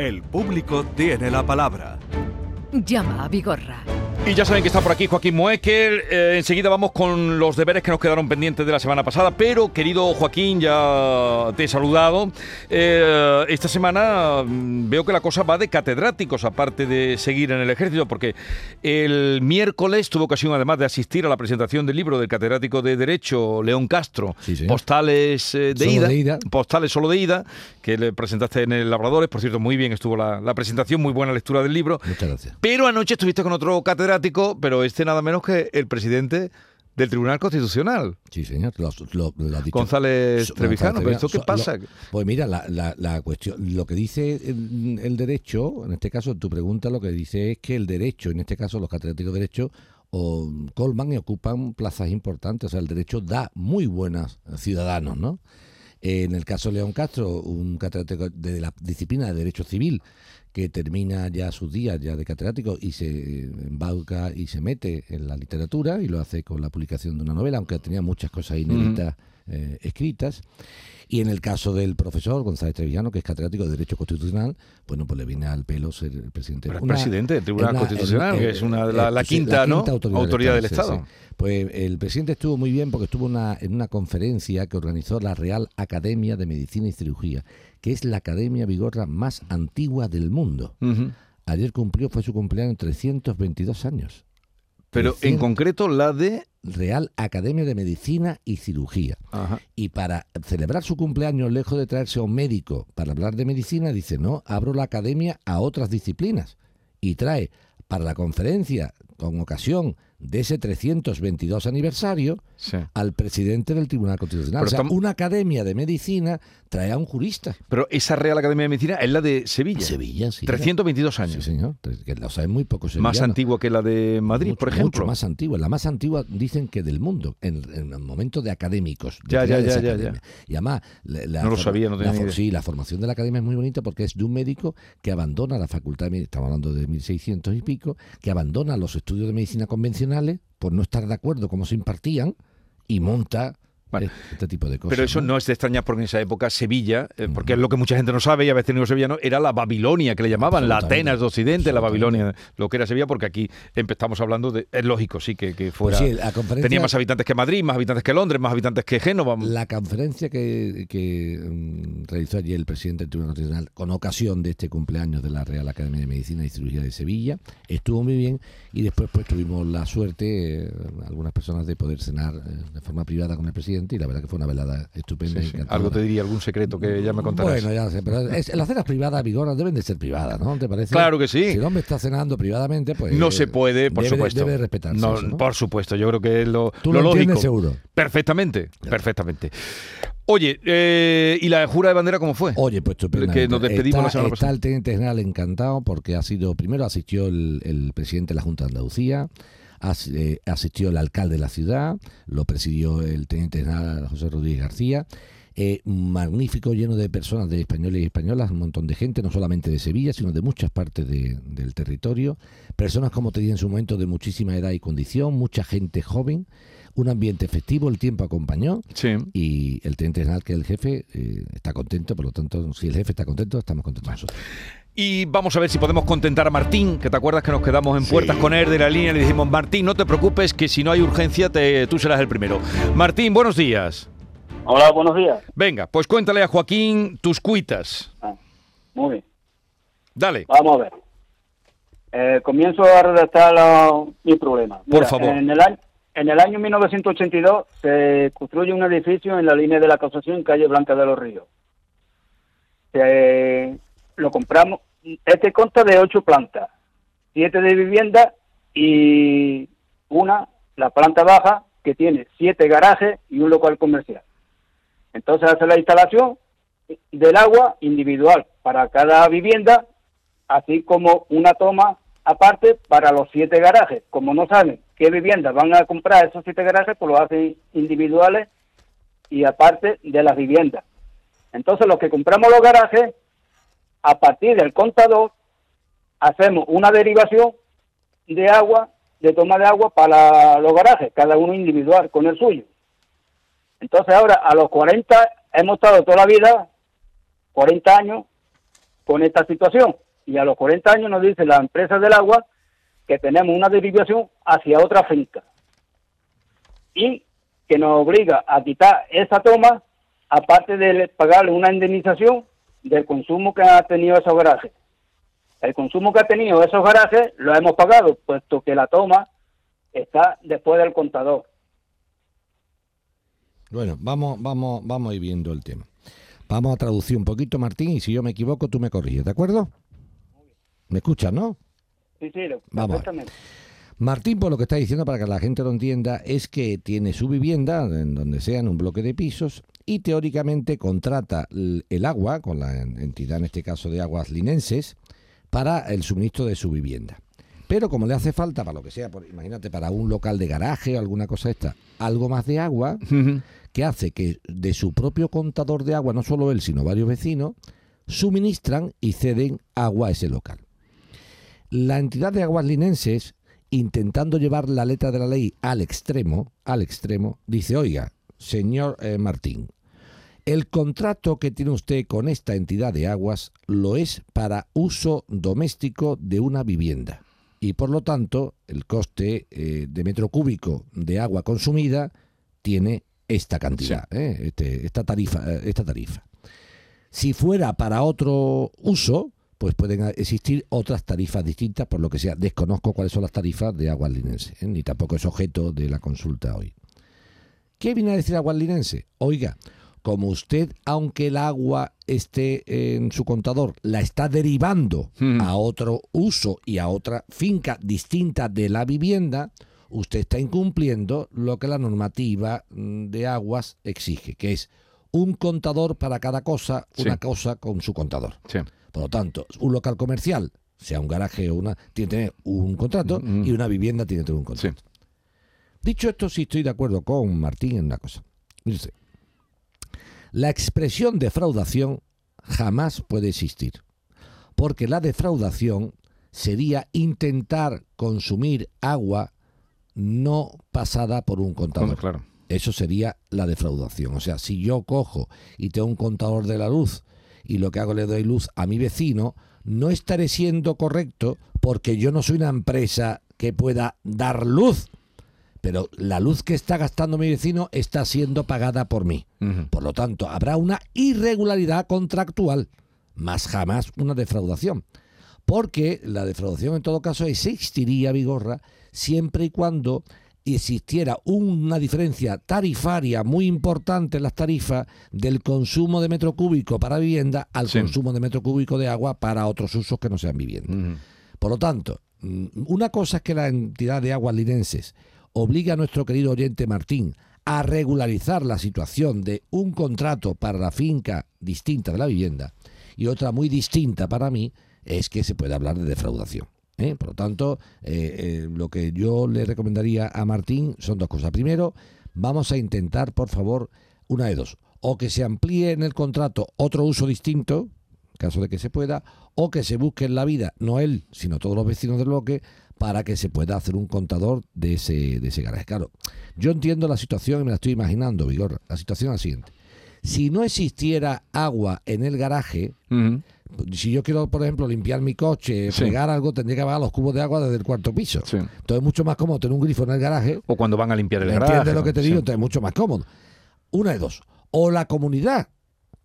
El público tiene la palabra. Llama a Vigorra. Y ya saben que está por aquí Joaquín Moecker. Eh, enseguida vamos con los deberes que nos quedaron pendientes de la semana pasada. Pero, querido Joaquín, ya te he saludado. Eh, esta semana mm, veo que la cosa va de catedráticos, aparte de seguir en el ejército, porque el miércoles tuvo ocasión, además de asistir a la presentación del libro del catedrático de Derecho, León Castro, Postales eh, de, ida, de, ida, Postales solo de ida, que le presentaste en el Labradores. Por cierto, muy bien estuvo la, la presentación, muy buena lectura del libro. Muchas gracias. Pero anoche estuviste con otro catedrático pero este nada menos que el presidente del Tribunal Constitucional. Sí, señor. Lo, lo, lo ha dicho. González Trevijano. ¿Pero esto qué pasa? Lo, pues mira, la, la, la, cuestión, lo que dice el, el, derecho, en este caso tu pregunta lo que dice es que el derecho, en este caso los catedráticos de derecho, o colman y ocupan plazas importantes. O sea, el derecho da muy buenos ciudadanos, ¿no? En el caso de León Castro, un catedrático de la disciplina de Derecho Civil, que termina ya sus días ya de catedrático y se embauca y se mete en la literatura y lo hace con la publicación de una novela, aunque tenía muchas cosas inéditas. Eh, escritas. Y en el caso del profesor González Trevijano, que es catedrático de Derecho Constitucional, bueno, pues le viene al pelo ser el presidente. Pero una, presidente del Tribunal una, Constitucional, el, el, que es una, la, la, quinta, la, quinta, ¿no? autoridad, autoridad, del Estado. Sí. Pues el presidente estuvo muy bien porque estuvo una, en una conferencia que organizó la Real Academia de Medicina y Cirugía, que es la academia vigorra más antigua del mundo. Uh -huh. Ayer cumplió, fue su cumpleaños, 322 años. Pero 300, en concreto la de... Real Academia de Medicina y Cirugía. Ajá. Y para celebrar su cumpleaños, lejos de traerse a un médico para hablar de medicina, dice, no, abro la academia a otras disciplinas. Y trae para la conferencia, con ocasión de ese 322 aniversario, sí. al presidente del Tribunal Constitucional. Pero o sea, una academia de medicina trae a un jurista. Pero esa Real Academia de Medicina es la de Sevilla. Sevilla, sí. 322 años. Sí, señor. Que lo saben muy pocos Más antigua que la de Madrid, mucho, por ejemplo. Mucho más antigua. La más antigua, dicen que del mundo, en, en el momento de académicos. De ya, ya, ya, ya, ya, Y además... La, no lo sabía, no tenía la, idea. Sí, la formación de la academia es muy bonita porque es de un médico que abandona la facultad de medicina, estamos hablando de 1600 y pico, que abandona los estudios de medicina por no estar de acuerdo cómo se impartían y monta bueno, este tipo de cosas. Pero eso ¿no? no es de extrañar porque en esa época Sevilla, eh, porque uh -huh. es lo que mucha gente no sabe y a veces no sevillano, era la Babilonia que le llamaban, la Atenas de Occidente, la Babilonia, lo que era Sevilla, porque aquí empezamos hablando de, es lógico, sí, que, que fuera, pues sí, la conferencia, tenía más habitantes que Madrid, más habitantes que Londres, más habitantes que Génova. La conferencia que, que um, realizó allí el presidente del Tribunal Constitucional con ocasión de este cumpleaños de la Real Academia de Medicina y Cirugía de Sevilla estuvo muy bien y después pues tuvimos la suerte, eh, algunas personas, de poder cenar eh, de forma privada con el presidente y la verdad que fue una velada estupenda. Sí, sí. Algo te diría, algún secreto que ya me contarás. Bueno, ya sé, pero es, las cenas privadas, Vigorra, deben de ser privadas, ¿no? ¿Te parece? Claro que sí. Si el hombre está cenando privadamente, pues... No se puede, por debe, supuesto. Debe respetarse no, eso, ¿no? Por supuesto, yo creo que es lo, Tú lo, lo lógico. seguro. Perfectamente, ya. perfectamente. Oye, eh, ¿y la jura de bandera cómo fue? Oye, pues estupendo. Que nos despedimos está, la semana está el teniente general encantado porque ha sido, primero asistió el, el presidente de la Junta de Andalucía, asistió el alcalde de la ciudad, lo presidió el teniente general José Rodríguez García. Eh, magnífico, lleno de personas de españoles y españolas, un montón de gente, no solamente de Sevilla, sino de muchas partes de, del territorio. Personas, como te dije en su momento, de muchísima edad y condición, mucha gente joven, un ambiente festivo, el tiempo acompañó sí. y el teniente general, que es el jefe, eh, está contento, por lo tanto, si el jefe está contento, estamos contentos nosotros. Y vamos a ver si podemos contentar a Martín, que te acuerdas que nos quedamos en puertas sí. con él de la línea y le dijimos, Martín, no te preocupes, que si no hay urgencia, te, tú serás el primero. Martín, buenos días. Hola, buenos días. Venga, pues cuéntale a Joaquín tus cuitas. Ah, muy bien. Dale. Vamos a ver. Eh, comienzo a redactar mi problema. Mira, Por favor. En el, año, en el año 1982 se construye un edificio en la línea de la Causación, calle Blanca de los Ríos. Se, lo compramos. Este consta de ocho plantas, siete de vivienda y una, la planta baja, que tiene siete garajes y un local comercial. Entonces hace la instalación del agua individual para cada vivienda, así como una toma aparte para los siete garajes. Como no saben qué viviendas van a comprar esos siete garajes, pues lo hacen individuales y aparte de las viviendas. Entonces los que compramos los garajes, a partir del contador, hacemos una derivación de agua, de toma de agua para los garajes, cada uno individual con el suyo. Entonces ahora a los 40 hemos estado toda la vida, 40 años, con esta situación. Y a los 40 años nos dice la empresa del agua que tenemos una derivación hacia otra finca. Y que nos obliga a quitar esa toma, aparte de pagarle una indemnización del consumo que ha tenido esos garajes. El consumo que ha tenido esos garajes lo hemos pagado, puesto que la toma está después del contador. Bueno, vamos, vamos, vamos a ir viendo el tema. Vamos a traducir un poquito, Martín, y si yo me equivoco, tú me corriges, ¿de acuerdo? ¿Me escuchas, no? Sí, sí, Vamos. perfectamente. Martín, por lo que está diciendo, para que la gente lo entienda, es que tiene su vivienda, en donde sea, en un bloque de pisos, y teóricamente contrata el agua, con la en- entidad, en este caso de aguas linenses, para el suministro de su vivienda. Pero como le hace falta, para lo que sea, por- imagínate, para un local de garaje o alguna cosa esta, algo más de agua, que hace que de su propio contador de agua, no solo él, sino varios vecinos, suministran y ceden agua a ese local. La entidad de aguas linenses, intentando llevar la letra de la ley al extremo, al extremo, dice, oiga, señor eh, Martín, el contrato que tiene usted con esta entidad de aguas lo es para uso doméstico de una vivienda. Y por lo tanto, el coste eh, de metro cúbico de agua consumida tiene esta cantidad, ¿eh? Este- esta, tarifa, eh, esta tarifa. Si fuera para otro uso, pues pueden existir otras tarifas distintas, por lo que sea. Desconozco cuáles son las tarifas de aguas linense, ¿eh? ni tampoco es objeto de la consulta hoy. ¿Qué viene a decir aguas linense? Oiga, como usted, aunque el agua esté en su contador, la está derivando Hmm. a otro uso y a otra finca distinta de la vivienda, usted está incumpliendo lo que la normativa mm, de aguas exige, que es un contador para cada cosa, Sí. una cosa con su contador. Sí. Por lo tanto, un local comercial, sea un garaje o una, tiene que tener un contrato Mm. y una vivienda tiene que tener un Sí. contrato. Dicho esto, sí estoy de acuerdo con Martín en una cosa. Usted, la expresión defraudación jamás puede existir, porque la defraudación sería intentar consumir agua no pasada por un contador. Bueno, claro. Eso sería la defraudación. O sea, si yo cojo y tengo un contador de la luz y lo que hago le doy luz a mi vecino, no estaré siendo correcto porque yo no soy una empresa que pueda dar luz. Pero la luz que está gastando mi vecino está siendo pagada por mí. Por lo tanto, habrá una irregularidad contractual, más jamás una defraudación. Porque la defraudación en todo caso existiría, Vigorra, siempre y cuando existiera una diferencia tarifaria muy importante en las tarifas del consumo de metro cúbico para vivienda al Sí. consumo de metro cúbico de agua para otros usos que no sean vivienda. Por lo tanto, mm, una cosa es que la entidad de aguas linenses obliga a nuestro querido oyente Martín a regularizar la situación de un contrato para la finca distinta de la vivienda y otra muy distinta para mí es que se puede hablar de defraudación. ¿eh? Por lo tanto, eh, eh, lo que yo le recomendaría a Martín son dos cosas. Primero, vamos a intentar, por favor, una de dos. O que se amplíe en el contrato otro uso distinto, caso de que se pueda, o que se busque en la vida, no él, sino todos los vecinos del bloque, para que se pueda hacer un contador de ese, de ese garaje. Claro, yo entiendo la situación y me la estoy imaginando, Vigor. La situación es la siguiente. Si no existiera agua en el garaje, si yo quiero, por ejemplo, limpiar mi coche, Sí. fregar algo, tendría que bajar los cubos de agua desde el cuarto piso. Sí. Entonces es mucho más cómodo tener un grifo en el garaje. O cuando van a limpiar el ¿Entiendes garaje. lo que te Sí. digo? Entonces es mucho más cómodo. Una de dos. O la comunidad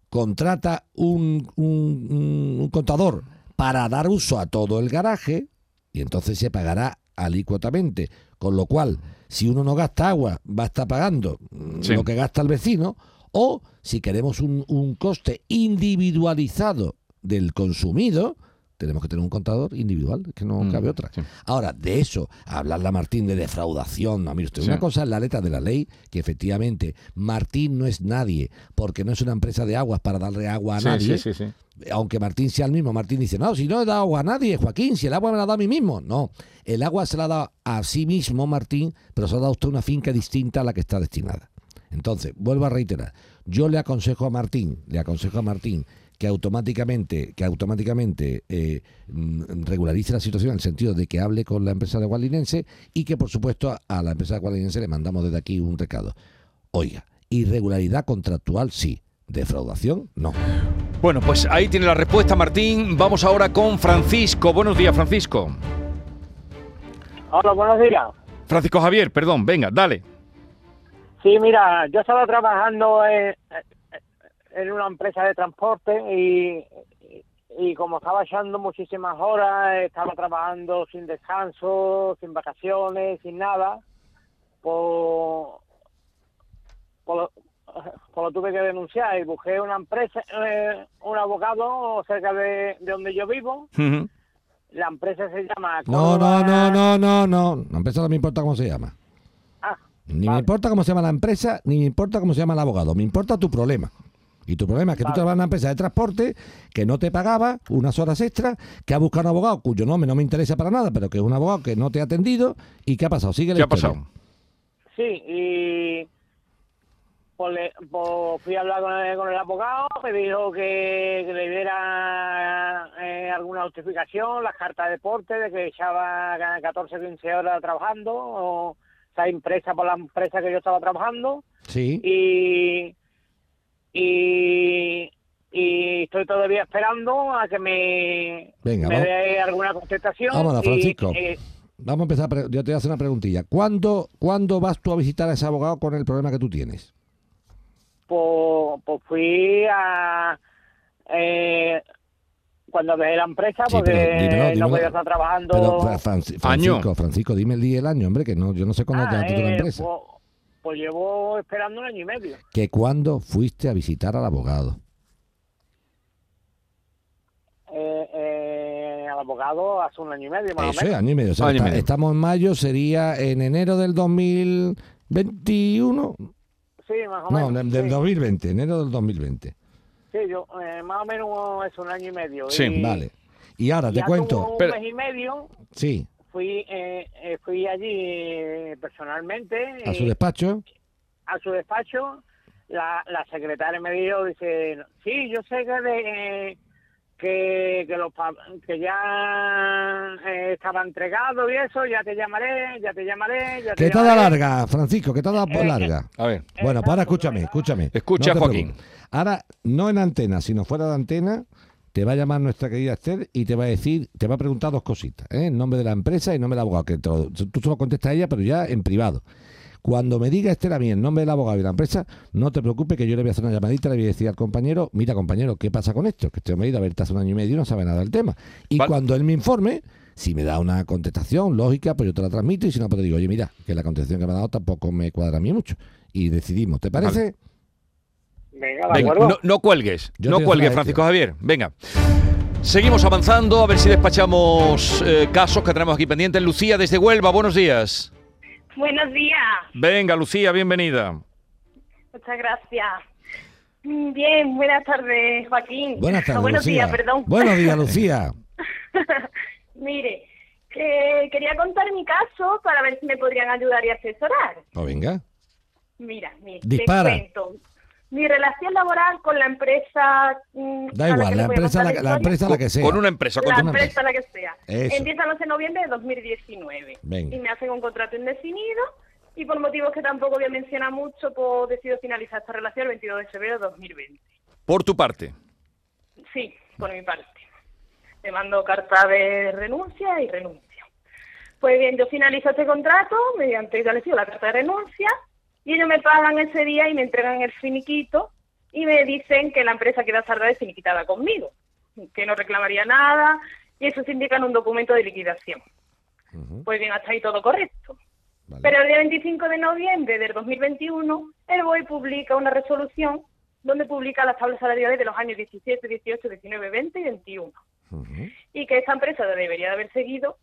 contrata un, un- un- un contador para dar uso a todo el garaje y entonces se pagará alícuotamente. Con lo cual, si uno no gasta agua, va a estar pagando mm, Sí. lo que gasta el vecino. O si queremos un, un coste individualizado del consumido, tenemos que tener un contador individual, que no Mm, cabe otra. sí. Ahora, de eso, hablarle a Martín de defraudación, no, mire usted, Sí. una cosa es la letra de la ley, que efectivamente Martín no es nadie, porque no es una empresa de aguas para darle agua a Sí, nadie. sí, sí, sí. Aunque Martín sea el mismo, Martín dice, no, si no he dado agua a nadie, Joaquín, si el agua me la ha dado a mí mismo. No, el agua se la ha dado a sí mismo, Martín, pero se la ha dado a usted una finca distinta a la que está destinada. Entonces, vuelvo a reiterar, yo le aconsejo a Martín, le aconsejo a Martín que automáticamente, que automáticamente eh, mm, regularice la situación en el sentido de que hable con la empresa de Gualinense y que por supuesto a, la empresa de Gualinense le mandamos desde aquí un recado. Oiga, irregularidad contractual sí, defraudación no. Bueno, pues ahí tiene la respuesta Martín. Vamos ahora con Francisco. Buenos días, Francisco. Hola, buenos días. Francisco Javier, perdón, venga, dale. Sí, mira, yo estaba trabajando en, en una empresa de transporte y, y como estaba echando muchísimas horas, estaba trabajando sin descanso, sin vacaciones, sin nada, pues, pues, lo- pues lo tuve que denunciar y busqué una empresa, eh, un abogado cerca de, de donde yo vivo. La empresa se llama... No, no, no, no, no, no. La empresa no me importa cómo se llama. Ah, Ni me importa cómo se llama la empresa, ni me importa cómo se llama el abogado. Me importa tu problema. Y tu problema es que tú Vale. trabajas en una empresa de transporte que no te pagaba unas horas extras, que ha buscado un abogado cuyo nombre no me interesa para nada, pero que es un abogado que no te ha atendido. ¿Y qué ha pasado? Sigue la ¿Qué ha historia. pasado? Sí, y pues, le- pues fui a hablar con el, con el abogado, me dijo que, que le diera eh, alguna justificación, las cartas de deporte, de que echaba 14 15 horas trabajando, o sea, impresa por la empresa que yo estaba trabajando, Sí. y, y, y estoy todavía esperando a que me, Venga, me vamos. dé alguna contestación. Vámonos, y, Francisco. eh, Vamos a empezar. Yo te voy a hacer una preguntilla. ¿Cuándo, ¿Cuándo vas tú a visitar a ese abogado con el problema que tú tienes? pues, pues fui a eh, cuando dejé la empresa Sí, porque pero dímelo, no dímelo. podía estar trabajando Pero. Francisco, Francisco, dime el día y el año, hombre, que no, yo no sé cuándo Ah, te tú la eh, empresa. pues, pues llevo esperando un año y medio Que cuándo fuiste a visitar al abogado. eh, eh, al abogado hace un año y medio más Eso o es, menos año y medio. O sea, Año y está- medio. estamos en mayo, sería en enero del 2021. sí más o No, menos del sí, 2020, enero del 2020. sí, yo eh, más o menos es un año y medio Sí, y, Vale. Y ahora y te hace cuento. un Pero- mes y medio Sí, fui eh, eh, fui allí eh, personalmente a su despacho. a su despacho, la, la secretaria me dijo, dice, sí, yo sé que de, que, que, los, pa- que ya eh, estaba entregado y eso, ya te llamaré, ya te llamaré, ya te Que te da llamaré". larga, Francisco, que te da Eh, larga. A ver. Bueno, pues ahora Exacto, escúchame, escúchame. Escucha, Joaquín. Ahora, no en antena, sino fuera de antena, te va a llamar nuestra querida Esther y te va a decir, te va a preguntar dos cositas, ¿eh? el nombre de la empresa y el nombre del abogado, que te lo- tú solo contestas a ella, pero ya en privado. Cuando me diga Esther a mí el nombre del abogado y la empresa, no te preocupes que yo le voy a hacer una llamadita, le voy a decir al compañero, mira compañero, ¿qué pasa con esto? Que este hombre ha verte hace un año y medio y no sabe nada del tema. Y Vale. cuando él me informe, si me da una contestación lógica, pues yo te la transmito y si no, pues te digo, oye, mira, que la contestación que me ha dado tampoco me cuadra a mí mucho. Y decidimos, ¿te parece? Venga, de Venga, acuerdo. no, no cuelgues, Yo no cuelgues, Francisco Javier. Venga. Seguimos avanzando, a ver si despachamos eh, casos que tenemos aquí pendientes. Lucía desde Huelva, buenos días. Buenos días, Venga, Lucía, bienvenida. muchas gracias. Bien, buenas tardes, Joaquín. Buenas tardes, No, buenos Lucía. días, perdón. Buenos días, Lucía. Mire, que quería contar mi caso para ver si me podrían ayudar y asesorar. Pues venga. Mira, mire, Dispara. te cuento. Mi relación laboral con la empresa... mm, Da igual, la empresa, la, empresa que sea. Con una empresa, con la una empresa la que sea. Eso. Empieza el 11 de noviembre de 2019. Venga. Y me hacen un contrato indefinido y por motivos que tampoco voy a mencionar mucho, pues decido finalizar esta relación el 22 de febrero de 2020. Por tu parte. Sí, por mi parte. Le mando carta de renuncia y renuncio. Pues bien, yo finalizo este contrato mediante ya les digo, la carta de renuncia y ellos me pagan ese día y me entregan el finiquito y me dicen que la empresa queda saldada y finiquitada conmigo, que no reclamaría nada y eso se indica en un documento de liquidación. Pues bien, hasta ahí todo correcto. vale. Pero el día 25 de noviembre del 2021, el BOE publica una resolución donde publica las tablas salariales de los años 17, 18, 19, 20 y 21. Ujú, Y que esa empresa debería de haber seguido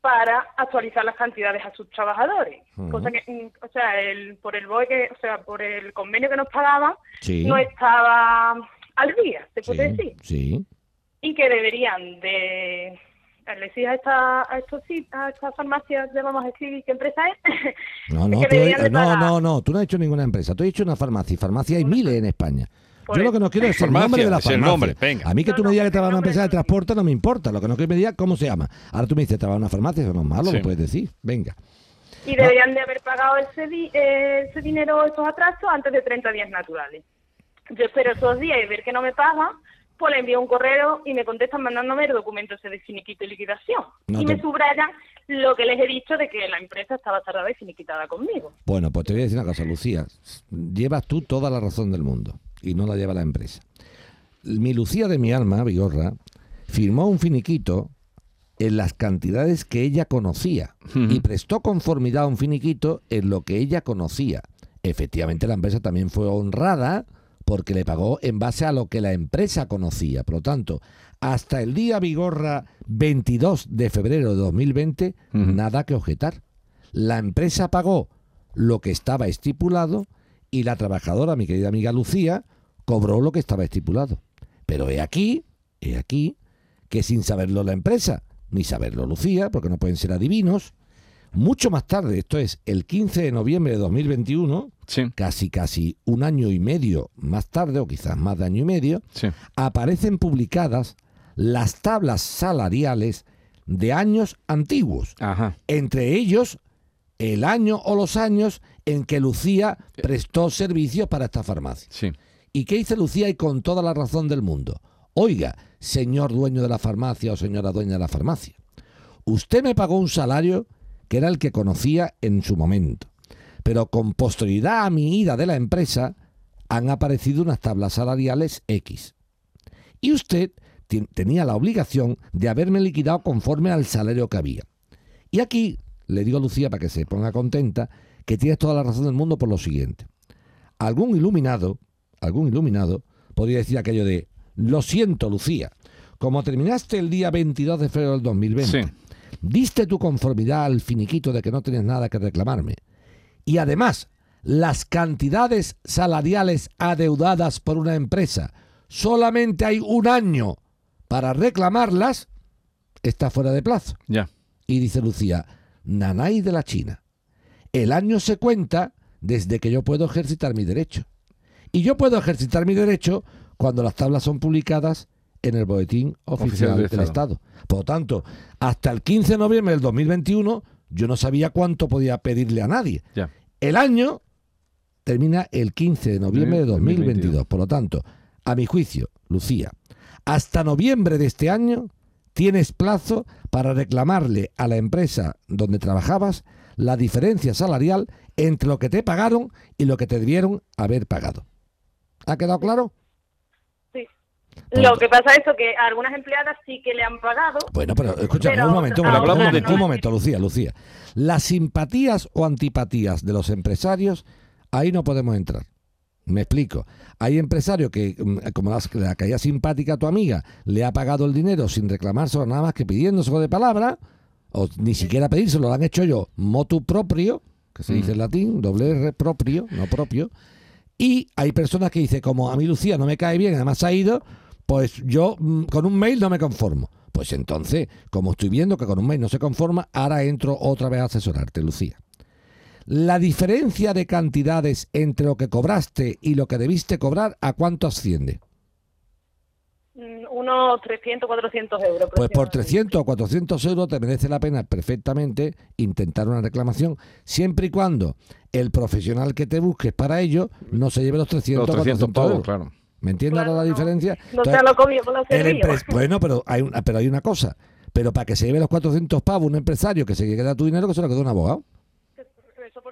para actualizar las cantidades a sus trabajadores. Cosa que, mm, o sea, el, por el BOE, que, o sea, por el convenio que nos pagaban, Sí. no estaba al día, se puede sí, decir sí. y que deberían de decir a, esta, a, estos, a estas farmacias, ya vamos a escribir qué empresa es, No, no, que tú, deberían de no, no, no, tú no has hecho ninguna empresa, tú has hecho una farmacia. Y farmacia hay miles en España. Por Yo lo que no quiero es el Farmacia, nombre de la es el farmacia. nombre, venga. A mí que No, tú me digas que el trabajas en una empresa de transporte no me importa. Lo que no quiero que me digas cómo se llama. Ahora tú me dices, trabajas en una farmacia, eso no es malo, Sí. lo puedes decir. Venga. y deberían de haber pagado ese, di- eh, ese dinero, esos atrasos, antes de 30 días naturales. Yo espero esos días y ver que no me pagan, pues le envío un correo y me contestan mandándome el documento ese de finiquito y liquidación. No y te- me subrayan lo que les he dicho de que la empresa estaba cerrada y finiquitada conmigo. Bueno, pues te voy a decir una cosa, Lucía. Llevas tú toda la razón del mundo y no la lleva la empresa. Mi Lucía de mi alma, Vigorra, firmó un finiquito en las cantidades que ella conocía y prestó conformidad a un finiquito en lo que ella conocía. Efectivamente, la empresa también fue honrada porque le pagó en base a lo que la empresa conocía. Por lo tanto, hasta el día Vigorra 22 de febrero de 2020, Ujú. nada que objetar. La empresa pagó lo que estaba estipulado y la trabajadora, mi querida amiga Lucía, cobró lo que estaba estipulado. Pero he aquí, he aquí, que sin saberlo la empresa, ni saberlo Lucía, porque no pueden ser adivinos, mucho más tarde, esto es el 15 de noviembre de 2021, Sí, casi casi un año y medio más tarde, o quizás más de año y medio, sí. aparecen publicadas las tablas salariales de años antiguos Ajá. entre ellos el año o los años en que Lucía prestó servicios para esta farmacia. Sí. ¿Y qué dice Lucía y con toda la razón del mundo? Oiga, señor dueño de la farmacia o señora dueña de la farmacia, usted me pagó un salario que era el que conocía en su momento, pero con posterioridad a mi ida de la empresa han aparecido unas tablas salariales X. Y usted tenía la obligación de haberme liquidado conforme al salario que había. Y aquí le digo a Lucía para que se ponga contenta que tienes toda la razón del mundo por lo siguiente. Algún iluminado, algún iluminado, podría decir aquello de, lo siento Lucía, como terminaste el día 22 de febrero del 2020, Sí. diste tu conformidad al finiquito de que no tenías nada que reclamarme. Y además, las cantidades salariales adeudadas por una empresa, solamente hay un año para reclamarlas, está fuera de plazo. Ya. Y dice Lucía, Nanay de la China. El año se cuenta desde que yo puedo ejercitar mi derecho. Y yo puedo ejercitar mi derecho cuando las tablas son publicadas en el boletín oficial, Oficial del del Estado. Por lo tanto, hasta el 15 de noviembre del 2021 yo no sabía cuánto podía pedirle a nadie. Ya. El año termina el 15 de noviembre de 2022. Por lo tanto, a mi juicio, Lucía, hasta noviembre de este año tienes plazo para reclamarle a la empresa donde trabajabas la diferencia salarial entre lo que te pagaron y lo que te debieron haber pagado. ¿Ha quedado claro? Sí. Por Lo que pasa es que a algunas empleadas sí que le han pagado. Bueno, pero escucha, Pero un momento, un ahora momento, un no. momento, un momento, Lucía, Lucía. Las simpatías o antipatías de los empresarios, ahí no podemos entrar. Me explico. Hay empresarios que, mm, como las- la caía simpática a tu amiga, le ha pagado el dinero sin reclamárselo nada más que pidiéndoselo de palabra, o ni siquiera pedírselo, lo han hecho yo, motu proprio, que se dice en latín, doble R propio, no propio. Y hay personas que dicen, como a mí Lucía no me cae bien, además ha ido, pues yo mm, con un mail no me conformo. Pues entonces, como estoy viendo que con un mail no se conforma, ahora entro otra vez a asesorarte, Lucía. La diferencia de cantidades entre lo que cobraste y lo que debiste cobrar, ¿a cuánto asciende? Unos 300, 400 euros. Pues por aproximadamente. 300 o 400 euros te merece la pena perfectamente intentar una reclamación, siempre y cuando el profesional que te busques para ello no se lleve los 300 Los o 300 400 pavos, euros. claro. ¿Me entiendes ahora la no. diferencia? No Entonces, se lo comió con los el servicios. empre- Bueno, pero hay, una, pero hay una cosa. Pero para que se lleve los 400 pavos un empresario que se queda tu dinero, que se lo quede un abogado.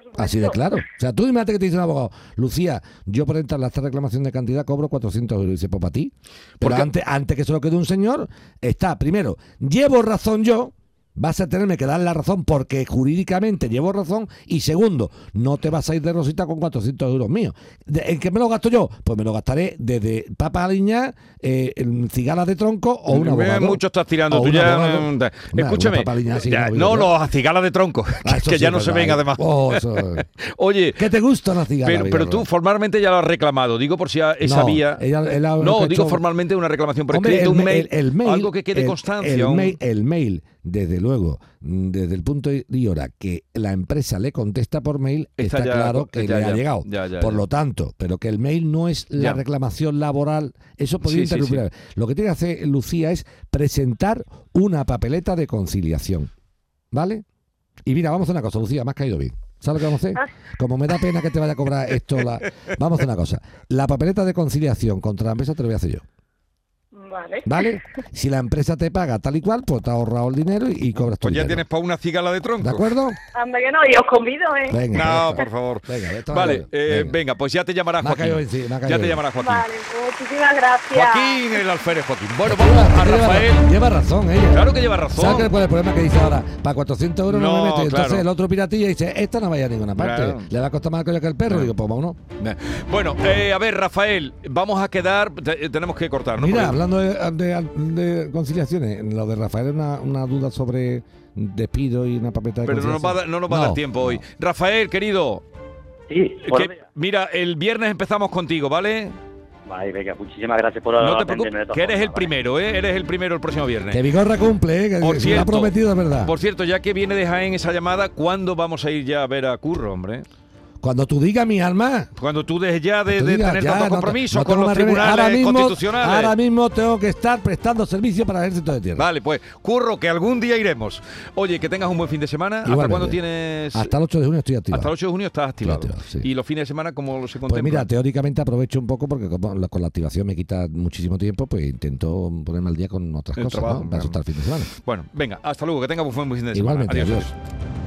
Supuesto. Así de claro. O sea, tú imagínate que te dice un abogado, Lucía, yo por entrar a esta reclamación de cantidad cobro 400 euros. Y dice, pues para ti. Pero Porque- antes, antes que se lo quede un señor, está, primero, llevo razón yo, vas a tenerme que dar la razón porque jurídicamente llevo razón. Y segundo, no te vas a ir de rosita con 400 euros míos. ¿De- ¿En qué me lo gasto yo? Pues me lo gastaré desde papa aliña, eh, en cigarras de tronco o un Eh, abogado. Mucho estás tirando tú ya. Hombre, Escúchame. ya, no, no, los cigalas de tronco. Ah, que que sí ya no se ven ¿eh? además. Oh, eso- Oye. ¿Qué te gusta una cigala? Pero, pero tú formalmente ya lo has reclamado. Digo por si a- esa No, vía. ella- no, digo hecho- formalmente una reclamación por escrito, un ma- mail, el- el mail, algo que quede el- constancia. El, un- mail, el mail, desde luego, desde el punto y hora que la empresa le contesta por mail, Está está, ya- claro que ya, le ya, ha llegado. ya, ya, por ya. lo tanto, pero que el mail no es la reclamación laboral, eso podría Sí, sí, interrumpir. Lo que tiene que hacer Lucía es presentar una papeleta de conciliación. ¿Vale? Y mira, vamos a hacer una cosa, Lucía, me has caído bien. ¿Sabes lo que vamos a hacer? Ah. Como me da pena que te vaya a cobrar esto, la... vamos a hacer una cosa. La papeleta de conciliación contra la empresa te lo voy a hacer yo. Vale. ¿Vale? Si la empresa te paga tal y cual, pues te has ahorrado el dinero y, y cobras tu Pues ya dinero. tienes para una cigala de tronco. ¿De acuerdo? Anda que no, y os convido, ¿eh? Venga. No, por favor. Venga, esto Vale, va eh, venga. pues ya te llamará caído Joaquín. Ya te llamará Joaquín. Vale, muchísimas gracias. Joaquín, el alférez Joaquín. Bueno, Lleva- vamos a Rafael. Lleva razón ella. Claro que lleva razón. ¿Sabes cuál es el problema que dice ahora? Para 400 euros no, No, me meto. Y Entonces claro. el otro piratilla dice, esta no vaya a ninguna parte. Claro. Le va a costar más coño que el perro. Claro. Digo, pues vámonos. Bueno, eh, a ver, Rafael, vamos a quedar. te- tenemos que cortar, ¿no? Mira, Porque- hablando de, de- de conciliaciones, lo de Rafael es una, una duda sobre despido y una papeta de Pero no nos va a, dar- no nos va a dar tiempo hoy. Rafael, querido, Sí, que- mira, el viernes empezamos contigo, ¿vale? Vale, venga, muchísimas gracias por No te preocupes, que eres el primero, ¿eh? Eres el primero el próximo viernes. Que Vigorra cumple, ¿eh? que Por lo ha cierto, prometido, es verdad. Por cierto, ya que viene de Jaén esa llamada, ¿cuándo vamos a ir ya a ver a Curro, hombre? Cuando tú digas mi alma. Cuando tú dejes ya de, de digas, tener ya, tantos no te- compromisos no con los tribunales ahora mismo, constitucionales. Ahora mismo tengo que estar prestando servicio para el ejército de tierra. Vale, pues, Curro, que algún día iremos. Oye, que tengas un buen fin de semana. ¿Hasta cuándo tienes...? Hasta el 8 de junio estoy activado. Hasta el 8 de junio estás activado. activado, sí. Y los fines de semana, ¿cómo se Pues contempla? mira, teóricamente aprovecho un poco porque como la- con la activación me quita muchísimo tiempo, pues intento ponerme al día con otras El cosas, trabajo, ¿no? Para soltar el fin de semana. Bueno, venga, hasta luego, que tengas un buen fin de semana. Igualmente, adiós.